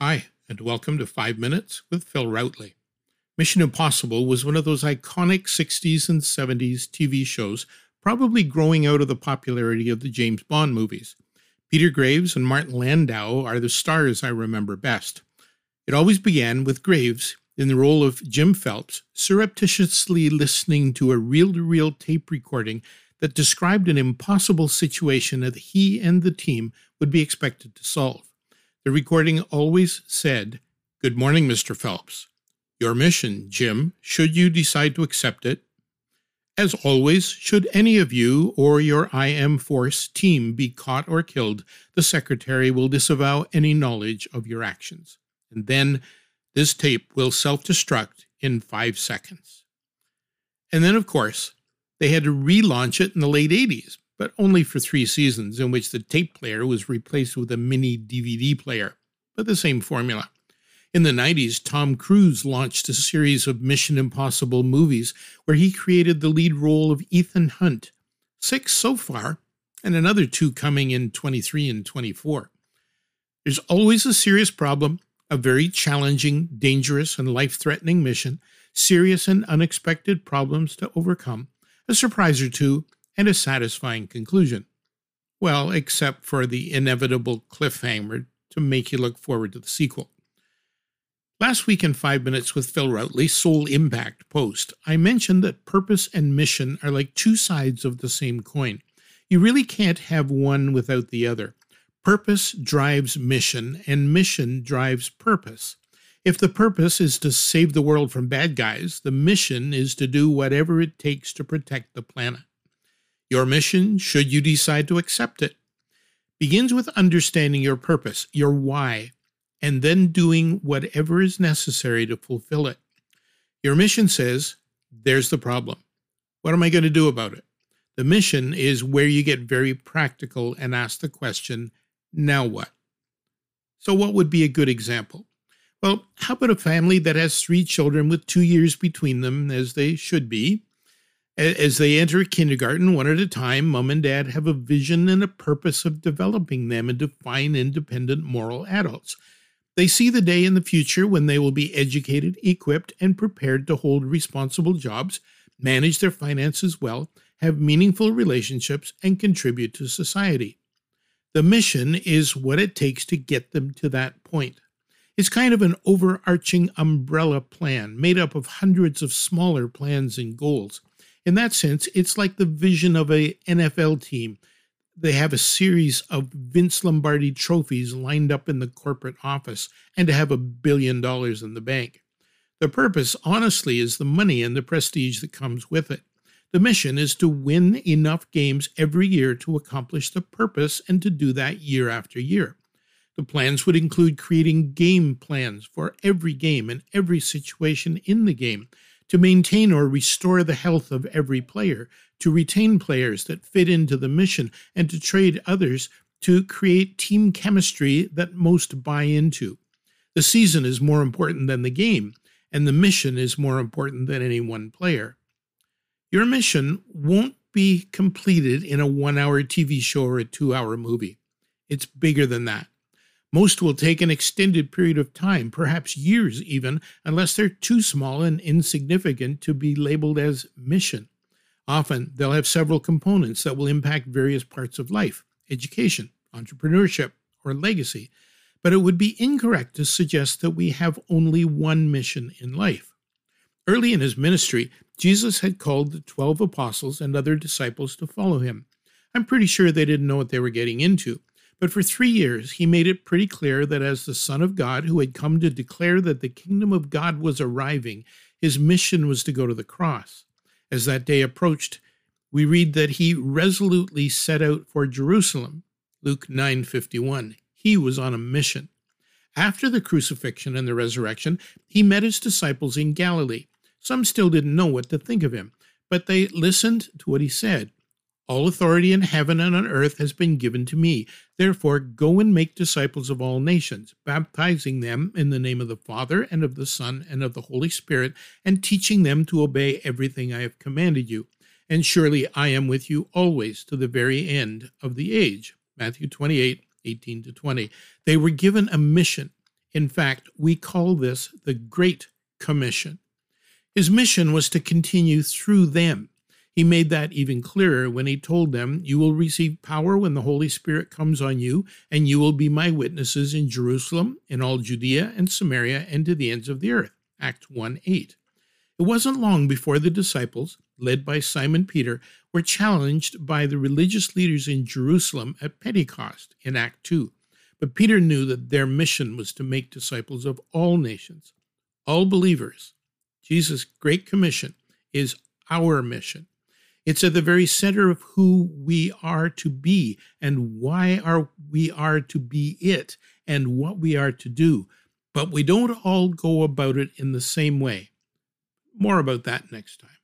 Hi, and welcome to 5 Minutes with Phil Routley. Mission Impossible was one of those iconic 60s and 70s TV shows, probably growing out of the popularity of the James Bond movies. Peter Graves and Martin Landau are the stars I remember best. It always began with Graves in the role of Jim Phelps surreptitiously listening to a reel to reel tape recording that described an impossible situation that he and the team would be expected to solve. The recording always said, Good morning, Mr. Phelps. Your mission, Jim, should you decide to accept it. As always, should any of you or your IM Force team be caught or killed, the Secretary will disavow any knowledge of your actions. And then this tape will self destruct in five seconds. And then, of course, they had to relaunch it in the late 80s, but only for three seasons, in which the tape player was replaced with a mini DVD player, but the same formula. In the 90s, Tom Cruise launched a series of Mission Impossible movies where he created the lead role of Ethan Hunt. Six so far, and another two coming in 23 and 24. There's always a serious problem, a very challenging, dangerous, and life threatening mission, serious and unexpected problems to overcome, a surprise or two, and a satisfying conclusion. Well, except for the inevitable cliffhanger to make you look forward to the sequel. Last week in 5 Minutes with Phil Routley, Soul Impact post, I mentioned that purpose and mission are like two sides of the same coin. You really can't have one without the other. Purpose drives mission, and mission drives purpose. If the purpose is to save the world from bad guys, the mission is to do whatever it takes to protect the planet. Your mission, should you decide to accept it, begins with understanding your purpose, your why, and then doing whatever is necessary to fulfill it. Your mission says, There's the problem. What am I going to do about it? The mission is where you get very practical and ask the question, Now what? So, what would be a good example? Well, how about a family that has three children with two years between them, as they should be? As they enter kindergarten, one at a time, mom and dad have a vision and a purpose of developing them into fine, independent, moral adults. They see the day in the future when they will be educated, equipped, and prepared to hold responsible jobs, manage their finances well, have meaningful relationships, and contribute to society. The mission is what it takes to get them to that point. It's kind of an overarching umbrella plan made up of hundreds of smaller plans and goals. In that sense, it's like the vision of a NFL team. They have a series of Vince Lombardi trophies lined up in the corporate office and to have a billion dollars in the bank. The purpose, honestly, is the money and the prestige that comes with it. The mission is to win enough games every year to accomplish the purpose and to do that year after year. The plans would include creating game plans for every game and every situation in the game to maintain or restore the health of every player, to retain players that fit into the mission, and to trade others to create team chemistry that most buy into. The season is more important than the game, and the mission is more important than any one player. Your mission won't be completed in a one hour TV show or a two hour movie. It's bigger than that. Most will take an extended period of time, perhaps years even, unless they're too small and insignificant to be labeled as mission. Often, they'll have several components that will impact various parts of life education, entrepreneurship, or legacy. But it would be incorrect to suggest that we have only one mission in life. Early in his ministry, Jesus had called the 12 apostles and other disciples to follow him. I'm pretty sure they didn't know what they were getting into. But for three years, he made it pretty clear that as the Son of God, who had come to declare that the kingdom of God was arriving, his mission was to go to the cross. As that day approached, we read that he resolutely set out for Jerusalem. Luke 9:51. He was on a mission. After the crucifixion and the resurrection, he met his disciples in Galilee. Some still didn't know what to think of him, but they listened to what he said. All authority in heaven and on earth has been given to me. Therefore, go and make disciples of all nations, baptizing them in the name of the Father, and of the Son, and of the Holy Spirit, and teaching them to obey everything I have commanded you. And surely I am with you always to the very end of the age. Matthew 28, 18 to 20. They were given a mission, In fact, we call this the Great Commission. His mission was to continue through them. He made that even clearer when he told them, You will receive power when the Holy Spirit comes on you, and you will be my witnesses in Jerusalem, in all Judea and Samaria, and to the ends of the earth. Acts 1 8. It wasn't long before the disciples, led by Simon Peter, were challenged by the religious leaders in Jerusalem at Pentecost in Act 2. But Peter knew that their mission was to make disciples of all nations, all believers. Jesus' Great Commission is our mission. It's at the very center of who we are to be and why are we are to be it and what we are to do. But we don't all go about it in the same way. More about that next time.